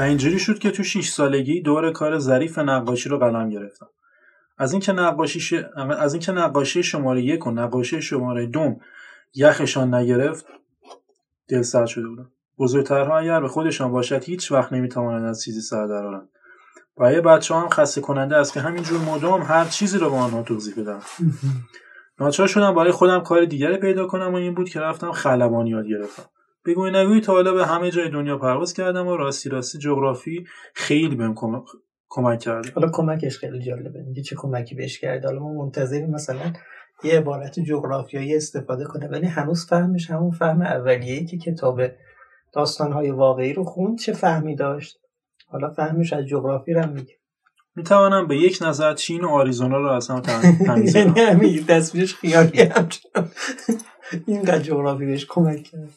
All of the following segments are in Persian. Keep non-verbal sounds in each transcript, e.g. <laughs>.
و اینجوری شد که تو 6 سالگی دور کار ظریف نقاشی رو قلم گرفتم. از اینکه نقاشی ش... از اینکه نقاشی شماره یک و نقاشی شماره دوم یخشان نگرفت دل سرد شده بودم. بزرگترها اگر به خودشان باشد هیچ وقت نمی‌توانند از چیزی سر درآورند برای بچه هم خسته کننده است که همینجور مدام هر چیزی رو به آنها توضیح بدم. ناچار شدم برای خودم کار دیگری پیدا کنم و این بود که رفتم خلبانی یاد گرفتم. بگوی نگوی تا حالا به همه جای دنیا پرواز کردم و راستی راستی جغرافی خیلی بهم کمک کرده. حالا کمکش خیلی جالبه میگه چه کمکی بهش کرد حالا ما منتظریم مثلا یه عبارت جغرافیایی استفاده کنه ولی هنوز فهمش همون فهم اولیه‌ای که کتاب داستانهای واقعی رو خوند چه فهمی داشت. حالا فهمش از جغرافی رو میگه. می توانم به یک نظر چین و آریزونا رو اصلا <laughs> تمیز یعنی تصویرش خیالی هم اینقدر جغرافی بهش کمک کرد.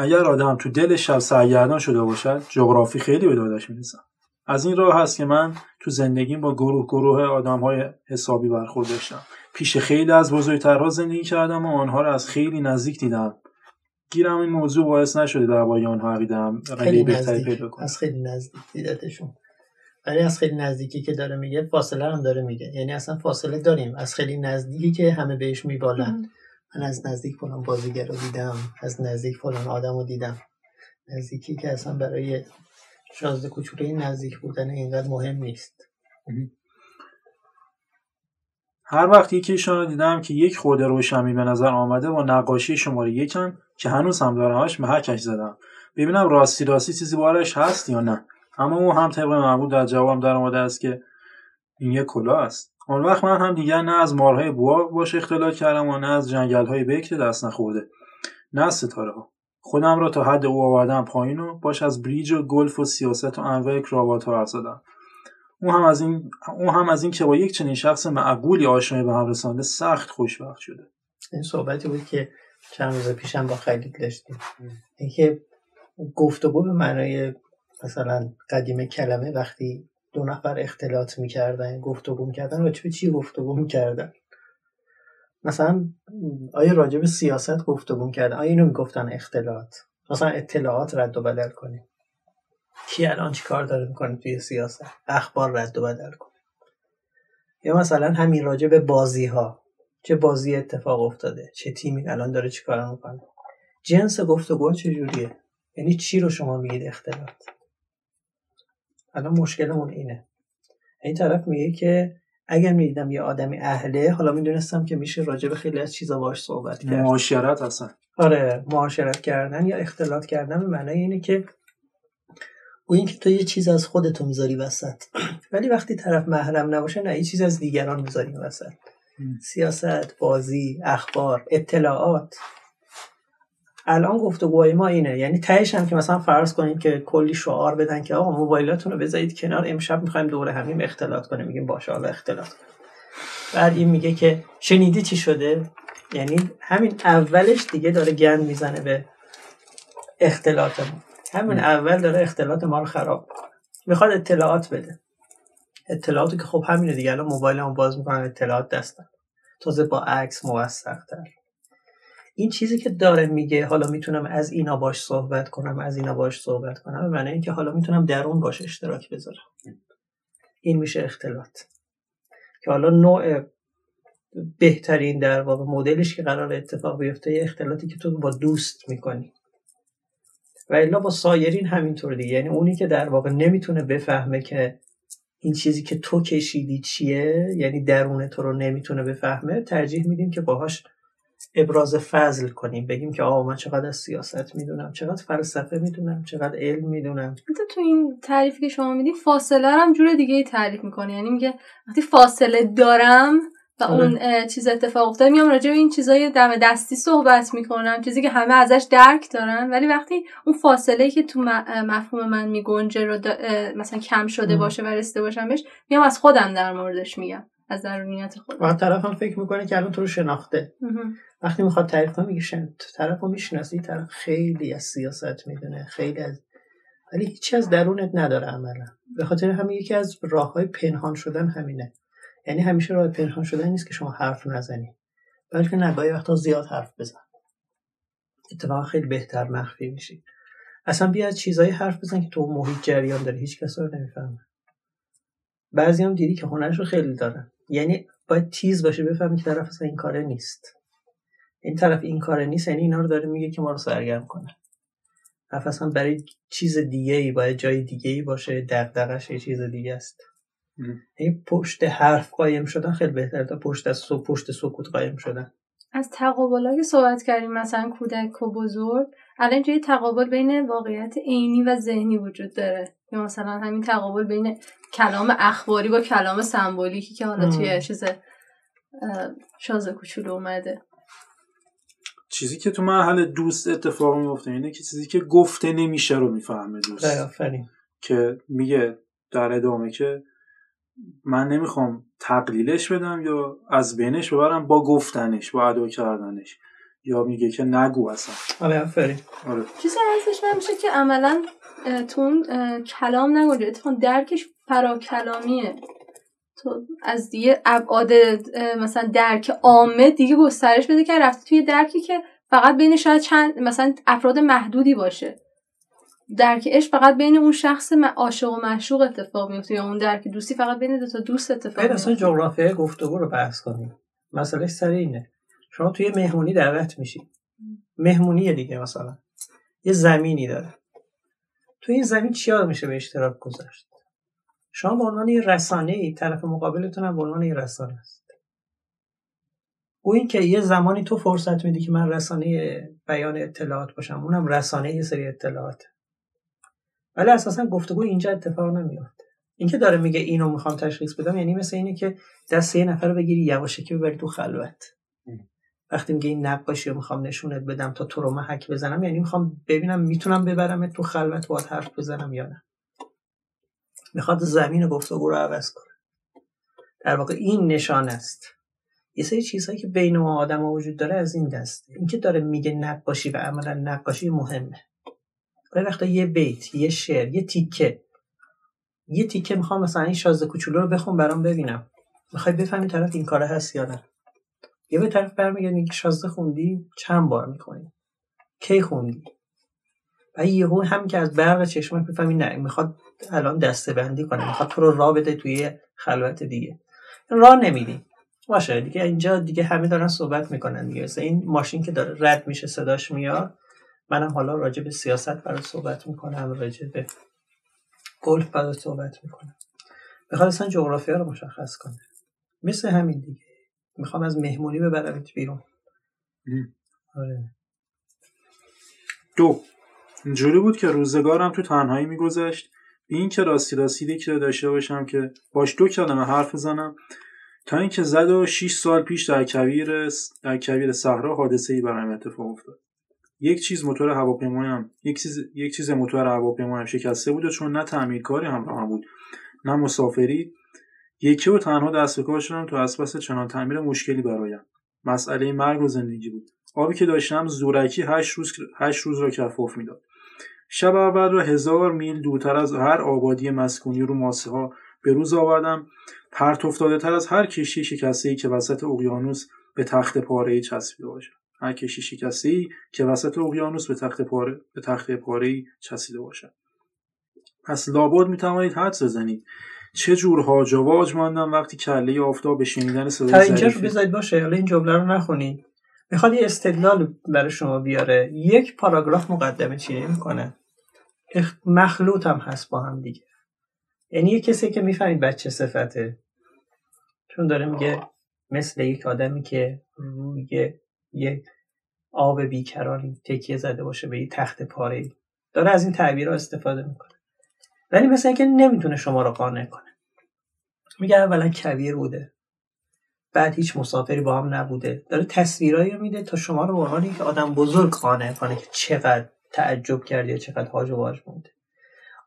اگر آدم تو دل شب سرگردان شده باشد جغرافی خیلی به داداش می‌رسم از این راه هست که من تو زندگیم با گروه گروه آدم های حسابی برخورد داشتم. پیش خیلی از بزرگترها زندگی کردم و آنها رو از خیلی نزدیک دیدم. گیرم این موضوع باعث نشده درباره آنها عقیدم خیلی بهتری پیدا کنم. از خیلی نزدیک دیدتشون. ولی از خیلی نزدیکی که داره میگه فاصله هم داره میگه. یعنی اصلا فاصله داریم. از خیلی نزدیکی که همه بهش میبالند من از نزدیک فلان بازیگر رو دیدم از نزدیک فلان آدم رو دیدم. نزدیکی که اصلا برای شازده کوچوله نزدیک بودن اینقدر مهم نیست. هر وقت یکی ایشان دیدم که یک خورده روشنی به نظر آمده با نقاشی شماره یکم که هنوز هم دارمش محکش زدم. ببینم راستی راستی چیزی بارش هست یا نه. اما او هم طبق معمول در جوابم در آمده است که این یک کلاه است. آن وقت من هم دیگر نه از مارهای بوا باش اختلاط کردم و نه از جنگل های بکر دست نخورده. نه از ستاره ها. خودم را تا حد او آوردم پایین و باش از بریج و گلف و سیاست و انواع کراوات ها زدم. او هم از این او هم از این که با یک چنین شخص معقولی آشنایی به هم رسانده سخت خوشبخت شده. این صحبتی بود که چند روز پیشم با خیلی داشتیم. اینکه گفتگو به معنای مثلا قدیم کلمه وقتی دو نفر اختلاط می‌کردن گفتگو می‌کردن راجع به چی گفتگو می‌کردن؟ مثلا آیا راجع به سیاست گفتگو می‌کردن؟ آیا اینو می‌گفتن اختلاط؟ مثلا اطلاعات رد و بدل کنیم. کی الان چی کار داره می‌کنه توی سیاست؟ اخبار رد و بدل کنه یا مثلا همین راجع به بازی ها چه بازی اتفاق افتاده؟ چه تیمی الان داره چی کار می‌کنه؟ جنس گفتگو چجوریه؟ یعنی چی رو شما میگید اختلاط؟ الان مشکلمون اینه. این طرف میگه که اگر می‌دیدم یه آدمی اهله حالا می‌دونستم که میشه راجع به خیلی از چیزا باش صحبت کرد. معاشرت اصلا. آره معاشرت کردن یا اختلاط کردن به معنای اینه که او اینکه تو یه چیز از خودتو می‌ذاری وسط. <clears throat> ولی وقتی طرف محرم نباشه نه یه چیز از دیگران می‌ذاری وسط. سیاست بازی اخبار اطلاعات. الان گفتگوهای ما اینه. یعنی تهش هم که مثلا فرض کنید که کلی شعار بدن که آقا موبایلاتون رو بذارید کنار امشب می‌خوایم دوره همیم اختلاط کنیم. میگیم باشه حالا اختلاط کنیم. بعد این میگه که شنیدی چی شده؟ یعنی همین اولش دیگه داره گند می‌زنه به اختلاط ما همین اول داره اختلاط ما رو خراب می‌خواد اطلاعات بده. اطلاعاتی که خب همینه دیگه. الان موبایل هم باز می‌کنن اطلاعات دستن تازه با عکس موثقتر این چیزی که داره میگه حالا می‌تونم از اینا باش صحبت کنم از اینا باش صحبت کنم به معنی اینکه حالا می‌تونم درون باش اشتراک بذارم. این میشه اختلاط. که حالا نوع بهترین در واقع مدلش که قرار اتفاق بیفته یه اختلاطی که تو با دوست می‌کنی. و الا با سایرین همینطور دیگه. یعنی اونی که در واقع نمی‌تونه بفهمه که این چیزی که تو کشیدی چیه یعنی درون تو رو نمی‌تونه بفهمه ترجیح میدیم که باهاش ابراز فضل کنیم. بگیم که آقا من چقدر از سیاست می‌دونم چقدر فلسفه می‌دونم چقدر علم می‌دونم. تو این تعریفی که شما میدی فاصله هم جور دیگه ای تعریف می‌کنی. یعنی میگه وقتی فاصله دارم و آره. اون چیز اتفاق افتاده میام راجع به این چیزای دم دستی صحبت می‌کنم. چیزی که همه ازش درک دارن. ولی وقتی اون فاصله که تو مفهوم من میگنجه رو مثلا کم شده باشه و رسیده باشم بهش میام از خودم در موردش میگم. از درونیت خودم و طرف هم فکر می‌کنه که الان تو رو شناخته. وقتی می‌خواد تعریف کنه میگه شن طرف رو می‌شناسی طرف خیلی از سیاست می‌دونه خیلی از ولی هیچی از درونت نداره عملا. به خاطر همین یکی از راه های پنهان شدن همینه. یعنی همیشه راه پنهان شدن نیست که شما حرف نزنی. بلکه نه وقتا زیاد حرف بزن. اتفاقا خیلی بهتر مخفی میشی. اصلا بیا از چیزایی حرف بزن که تو محیط جریان داره هیچ کس رو نمی‌فهمه. بعضی هم دیدی که هنرش رو خیلی دارن. یعنی باید تیز باشه بفهمی که طرف اصلا این کاره نیست. این طرف این کاره نیست یعنی اینا رو داره میگه که ما رو سرگرم کنه. طرف اصلا برای چیز دیگه ای باید جای دیگه ای باشه دغدغش یه چیز دیگه است. این پشت حرف قایم شدن خیلی بهتر تا پشت از سو پشت سکوت قایم شدن. از تقابل که صحبت کردیم مثلا کودک و بزرگ الان یه تقابل بین واقعیت عینی و ذهنی وجود داره. یا مثلا همین تقابل بین کلام اخباری با کلام سمبولیکی که حالا توی چیز شازه کوچولو اومده. چیزی که تو مرحله دوست اتفاق میفته اینه که چیزی که گفته نمیشه رو می‌فهمه دوست. که میگه در ادامه که من نمی‌خوام تقلیلش بدم یا از بینش ببرم با گفتنش با ادا کردنش. یا میگه که نگو اصلا. آره آفرین. آره. چیزی ازش من میشه که عملا تو اون کلام نگوجه اتفاقا درکش فرا کلامیه تو از دیگه ابعاد مثلا درک عامه دیگه گسترش بده که رفته توی درکی که فقط بین شاید چند مثلا افراد محدودی باشه. درک عشق فقط بین اون شخص عاشق و معشوق اتفاق میفته یا اون درک دوستی فقط بین دو تا دوست اتفاق میفته اصلا جغرافیای گفتگو رو بحث کنیم. مسئله سر اینه. شما توی مهمونی دعوت میشی. مهمونی دیگه مثلا. یه زمینی داره. تو این زمین چیا میشه به اشتراک گذاشت؟ شما به عنوان یه رسانه ای طرف مقابلتون هم به عنوان یه رسانه است. او این که یه زمانی تو فرصت میدی که من رسانه بیان اطلاعات باشم اونم رسانه یه سری اطلاعات. ولی اساسا گفتگو اینجا اتفاق نمیافته. اینکه داره میگه اینو می‌خوام تشخیص بدم یعنی مثل اینه که دست یه نفر بگیری یواشکی ببری تو خلوت. وقتی میگه این نقاشی رو می‌خوام نشونت بدم تا تو رو محک بزنم یعنی می‌خوام ببینم می‌تونم ببرم تو خلوت باید حرف بزنم یا نه. می‌خواد زمین گفتگو رو عوض کنه. در واقع این نشان است. یه سری چیزهایی که بین ما آدم ها وجود داره از این دسته اینکه داره میگه نقاشی و عملا نقاشی مهمه. گاهی وقتا یه بیت یه شعر یه تیکه. یه تیکه می‌خوام مثلا این شازده کوچولو رو بخون برام ببینم. می‌خوای بفهمی طرف این کاره هست یا نه. یه به طرف برمیگرد میگه شازده خوندی؟ چند بار می‌کنی کی خوندی؟ و یهو هم که از برق چشمت بفهمی نه می‌خواد الان دسته بندی کنه می‌خواد تو رو راه بده توی خلوت دیگه. راه نمیدی. باشه دیگه اینجا دیگه همه دارن صحبت می‌کنن دیگه. مثلا این ماشین که داره رد میشه صداش میاد. منم حالا راجع به سیاست برای صحبت می‌کنم راجع به گلف برای صحبت می‌کنم. می‌خواد اصلا جغرافیا رو مشخص کنه. مثل همین دیگه. می‌خوام از مهمونی ببرمت بیرون. آره. دو. اینجوری بود که روزگارم تو تنهایی میگذشت. به این که راستی راستی که داشته باشم که باش دو کلمه حرف بزنم. تا اینکه زد و 6 سال پیش در کویر در کویر صحرا حادثه ای برایم اتفاق افتاد. یک چیز موتور هواپیمایم یک چیز یک چیز موتور هواپیمایم شکسته بود و چون نه تعمیرکاری همراهم بود نه مسافری یکی و تنها دست به کار شدم تا از پس چنان تعمیر مشکلی برایم مسئله مرگ و زندگی بود. آبی که داشتم زورکی هشت روز, هشت روز را کفاف می‌داد. شب اول را هزار میل دورتر از هر آبادی مسکونی رو ماسه ها به روز آوردم. پرت افتاده تر از هر کشتی شکسته ای که وسط اقیانوس به تخت پاره ای چسبیده باشد. هر کشتی شکسته ای که وسط اقیانوس به تخت پاره به تخت پاره ای چسبیده باشد. پس لابد می توانید حدس بزنید. چه جور هاج و واج ماندم وقتی کله آفتاب به شنیدن صدای تا اینجا رو بذارید باشه حالا این جمله رو نخونید. می‌خواد یه استدلال برای شما بیاره. یک پاراگراف مقدمه چیه می‌کنه. مخلوط هم هست با هم دیگه. یعنی یه کسی که می‌فهمید بچه صفته. چون داره میگه مثل یک آدمی که روی یه آب بیکرانی تکیه زده باشه به یه تخت پاره. داره از این تعبیرها استفاده می‌کنه. ولی مثل اینکه نمی‌تونه شما رو قانع کنه. میگه اولا کویر بوده. بعد هیچ مسافری با هم نبوده. داره تصویرایی میده تا شما رو به که آدم بزرگ قانع کنه که چقدر تعجب کردی یا چقدر هاج و واج مونده.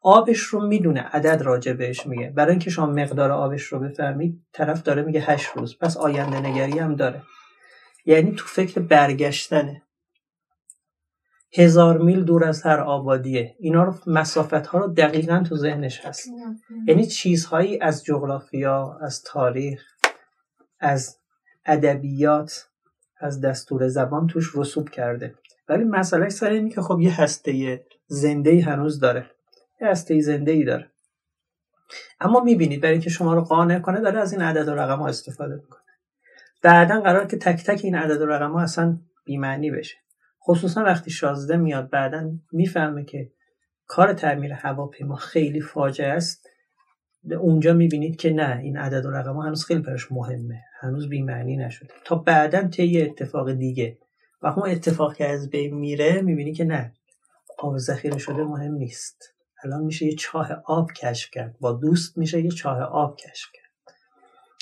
آبش رو می‌دونه عدد راجع بهش میگه. برای اینکه شما مقدار آبش رو بفهمید طرف داره میگه هشت روز. پس آینده نگری هم داره. یعنی تو فکر برگشتنه. هزار میل دور از هر آبادیه. اینا رو مسافت ها رو دقیقا تو ذهنش هست. یعنی چیزهایی از جغرافیا از تاریخ از ادبیات از دستور زبان توش رسوب کرده. ولی مسئله سر اینه که خب یه هسته زنده هنوز داره. یه هسته زنده ای داره. اما می‌بینید برای اینکه شما رو قانع کنه داره از این عدد و رقم ها استفاده می‌کنه. بعدا قرار که تک تک این عدد و رقم ها اصلا بیمعنی بشه. خصوصا وقتی شازده میاد بعدا می‌فهمه که کار تعمیر هواپیما خیلی فاجعه است. اونجا می‌بینید که نه این عدد و رقم هنوز خیلی براش مهمه. هنوز بیمعنی نشده. تا بعدا طی اتفاق دیگه. و اون اتفاق که از بین میره می‌بینی که نه. آب ذخیره شده مهم نیست. الان میشه یه چاه آب کشف کرد. با دوست میشه یه چاه آب کشف کرد.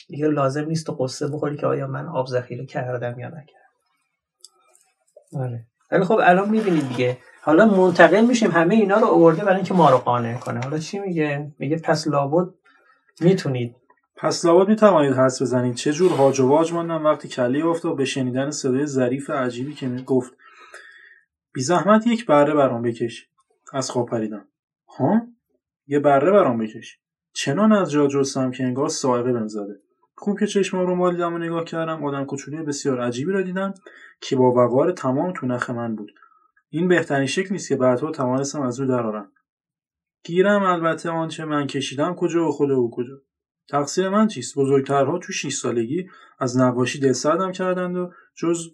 دیگه لازم نیست تو قصه بخوری که آیا من آب ذخیره کردم یا نکردم. آره. ولی خب الان می‌بینید دیگه. حالا منتقل میشیم. همه اینا رو آورده برای اینکه ما رو قانع کنه. حالا چی میگه؟ میگه پس لابد می‌تونید. پس لابد می‌توانید حس بزنید. چه جور هاج و واج ماندم وقتی کلی افتاد به شنیدن صدای ظریف عجیبی که گفت. بی زحمت یک بره برام بکش. از خواب پریدم. ها؟ یه بره برام بکش. چنان از جا جستم که انگار سائقه بهم زده. خوب که چشمام رو مالیدم و نگاه کردم. آدم کوچولی بسیار عجیبی را دیدم که با وقار تمام تو نخ من بود. این بهترین شکل نیست که بعدها توانستم از او درآرم گیرم البته آنچه من کشیدم کجا و خود او کجا. تقصیر من چیست؟ بزرگترها تو 6 سالگی از نقاشی دلسردم کردند و جز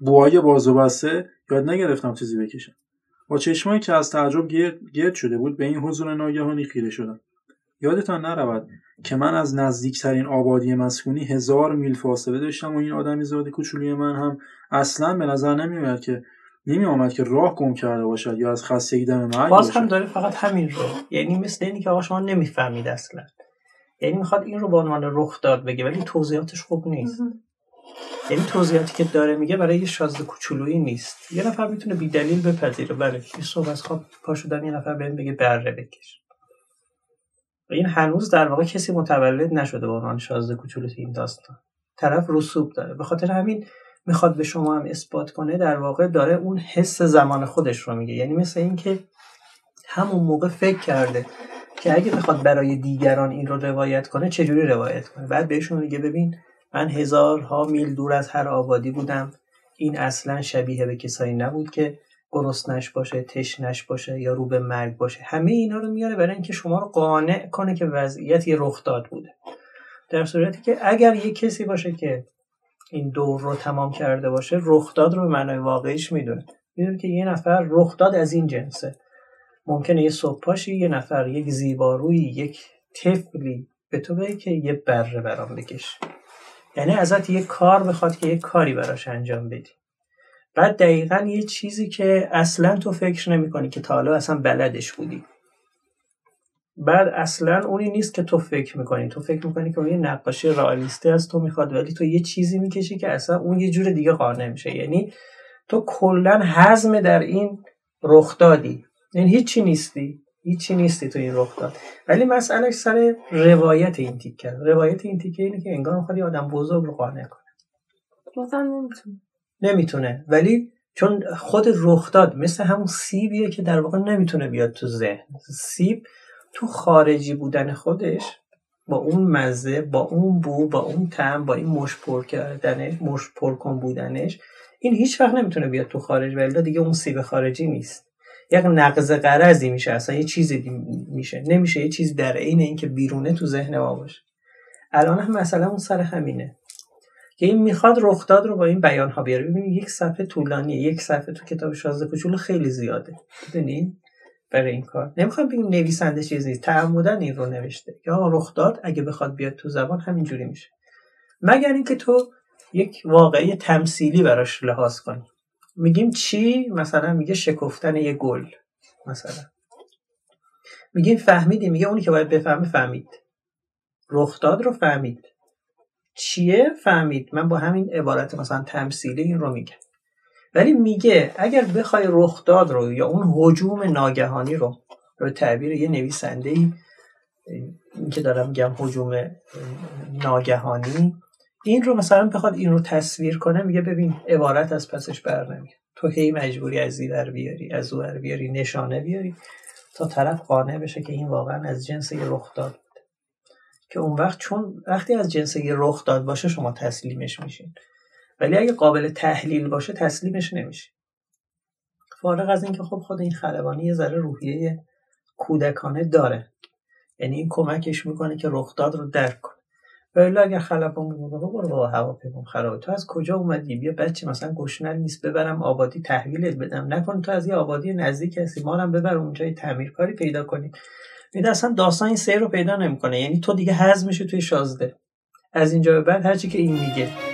بوهای باز و بسته یاد نگرفتم چیزی بکشم. با چشمایی که از تعجب گرد, شده بود به این حضور ناگهانی خیره شدم. یادتان نرود که من از نزدیکترین آبادی مسکونی هزار میل فاصله داشتم و این آدمی زاد کوچولوی من هم اصلا به نظر نمیآمد که نمی آمد که راه گم کرده باشد یا از خستگی دم مرگ باز هم داره فقط همین رو یعنی مثل اینی که آقا شما نمی‌فهمید اصلا. یعنی می‌خواد این رو به عنوان رخ داد بگه ولی توضیحاتش خوب نیست. یعنی توضیحاتی که داره میگه برای یه شازده کوچولویی نیست. یه نفر می‌تونه بی دلیل بپذیره. بله یه صبح از خواب پا شدن یه نفر بهم بگه بره بکش. این هنوز در واقع کسی متولد نشده به عنوان شازده کوچولو این داستان. طرف رسوب داره. به خاطر همین می‌خواد به شما هم اثبات کنه در واقع داره اون حس زمان خودش رو میگه. یعنی مثل اینکه همون موقع فکر کرده که اگه بخواد برای دیگران این رو روایت کنه چجوری روایت کنه؟ بعد بهشون میگه ببین من هزارها میل دور از هر آبادی بودم. این اصلا شبیه به کسایی نبود که گرسنش باشه تشنش باشه یا رو به مرگ باشه همه اینا رو میاره برای اینکه شما رو قانع کنه که وضعیت رخ داد بوده. در صورتی که اگر یه کسی باشه که این دور رو تمام کرده باشه رخداد رو به معنای واقعیش می‌دونه. می‌دونه که یه نفر رخداد از این جنسه. ممکنه یه صبح پاشی یه نفر یک زیبارویی یک طفلی به تو بگه که یه بره برام بکش. یعنی ازت یه کار بخواد که یه کاری براش انجام بدی. بعد دقیقا یه چیزی که اصلا تو فکر نمی کنی که تا حالا اصلا بلدش بودی. بعد اصلا اونی نیست که تو فکر می‌کنی. تو فکر می‌کنی که اون یه نقاشی رئالیستی از تو می‌خواد ولی تو یه چیزی می‌کشی که اصلا اون یه جور دیگه قانع میشه یعنی تو کلا حزم در این رخ دادی. یعنی هیچی نیستی. هیچی نیستی تو این رخ داد. ولی مسئله سر روایت این تیکه. روایت این تیکه اینه که انگار می‌خواد آدم بزرگ رو قانع کنه. نمی‌تونه. ولی چون خود رخ داد مثل همون سیبیه که در واقع نمی‌تونه بیاد تو ذهن. سیب تو خارجی بودن خودش با اون مزه با اون بو با اون تم با این مش پر کردنش مش پر کن بودنش این هیچ وقت نمی‌تونه بیاد تو خارج. ولی دیگه اون سیب خارجی نیست. یک نقض قرضی میشه. اصلا یه چیزی میشه. نمیشه یه چیز در عین اینکه بیرونه تو ذهن ما باشه. الان هم مثلا اون سر همینه. که این می‌خواد رخداد رو با این بیان ها بیاره. ببینید یک صفحه طولانیه یک صفحه تو کتاب شازده کوچولو خیلی زیاده. می‌دونی؟ برای این کار. نمی‌خوام بگیم نویسنده چیزی تعمدن این رو نوشته. یا رخ داد اگه بخواد بیاد تو زبان همینجوری میشه. مگر اینکه تو یک واقعی تمثیلی براش لحاظ کنی. میگیم چی؟ مثلا میگه شکفتن یه گل مثلا. میگیم فهمیدی؟ میگه اونی که باید بفهمه فهمید. رخ داد رو فهمید. چیه فهمید. من با همین عبارت مثلا تمثیلی این رو میگم. ولی میگه اگر بخوای رخداد رو یا اون حجوم ناگهانی رو رو تعبیر یه نویسنده ای این که دارم میگم حجوم ناگهانی این رو مثلا بخواد این رو تصویر کنه میگه ببین عبارت از پسش بر نمیاد. تو هی مجبوری از در بیاری از او بیاری نشانه بیاری تا طرف قانع بشه که این واقعا از جنس یه رخ داد. که اون وقت چون وقتی از جنس یه رخ داد باشه شما تسلیمش میشین. ولی اگه قابل تحلیل باشه تسلیمش نمیشه. فارغ از اینکه خب خود این خلبانی یه ذره روحیه کودکانه داره. یعنی این کمکش می‌کنه که رخداد رو درک کنه. ولی اگر خلبان بود برو با هواپیما خرابه. تو از کجا اومدی؟ بیا بچه مثلا گشنل نیست ببرم آبادی تحویلت بدم. نکن تو از یه آبادی نزدیک هستی ما هم ببر اونجای تعمیرکاری پیدا کنیم. میده اصلا داستان این سیر رو پیدا نمی‌کنه. یعنی تو دیگه حزم میشه توی شازده. از اینجا به بعد هرچی که این میگه.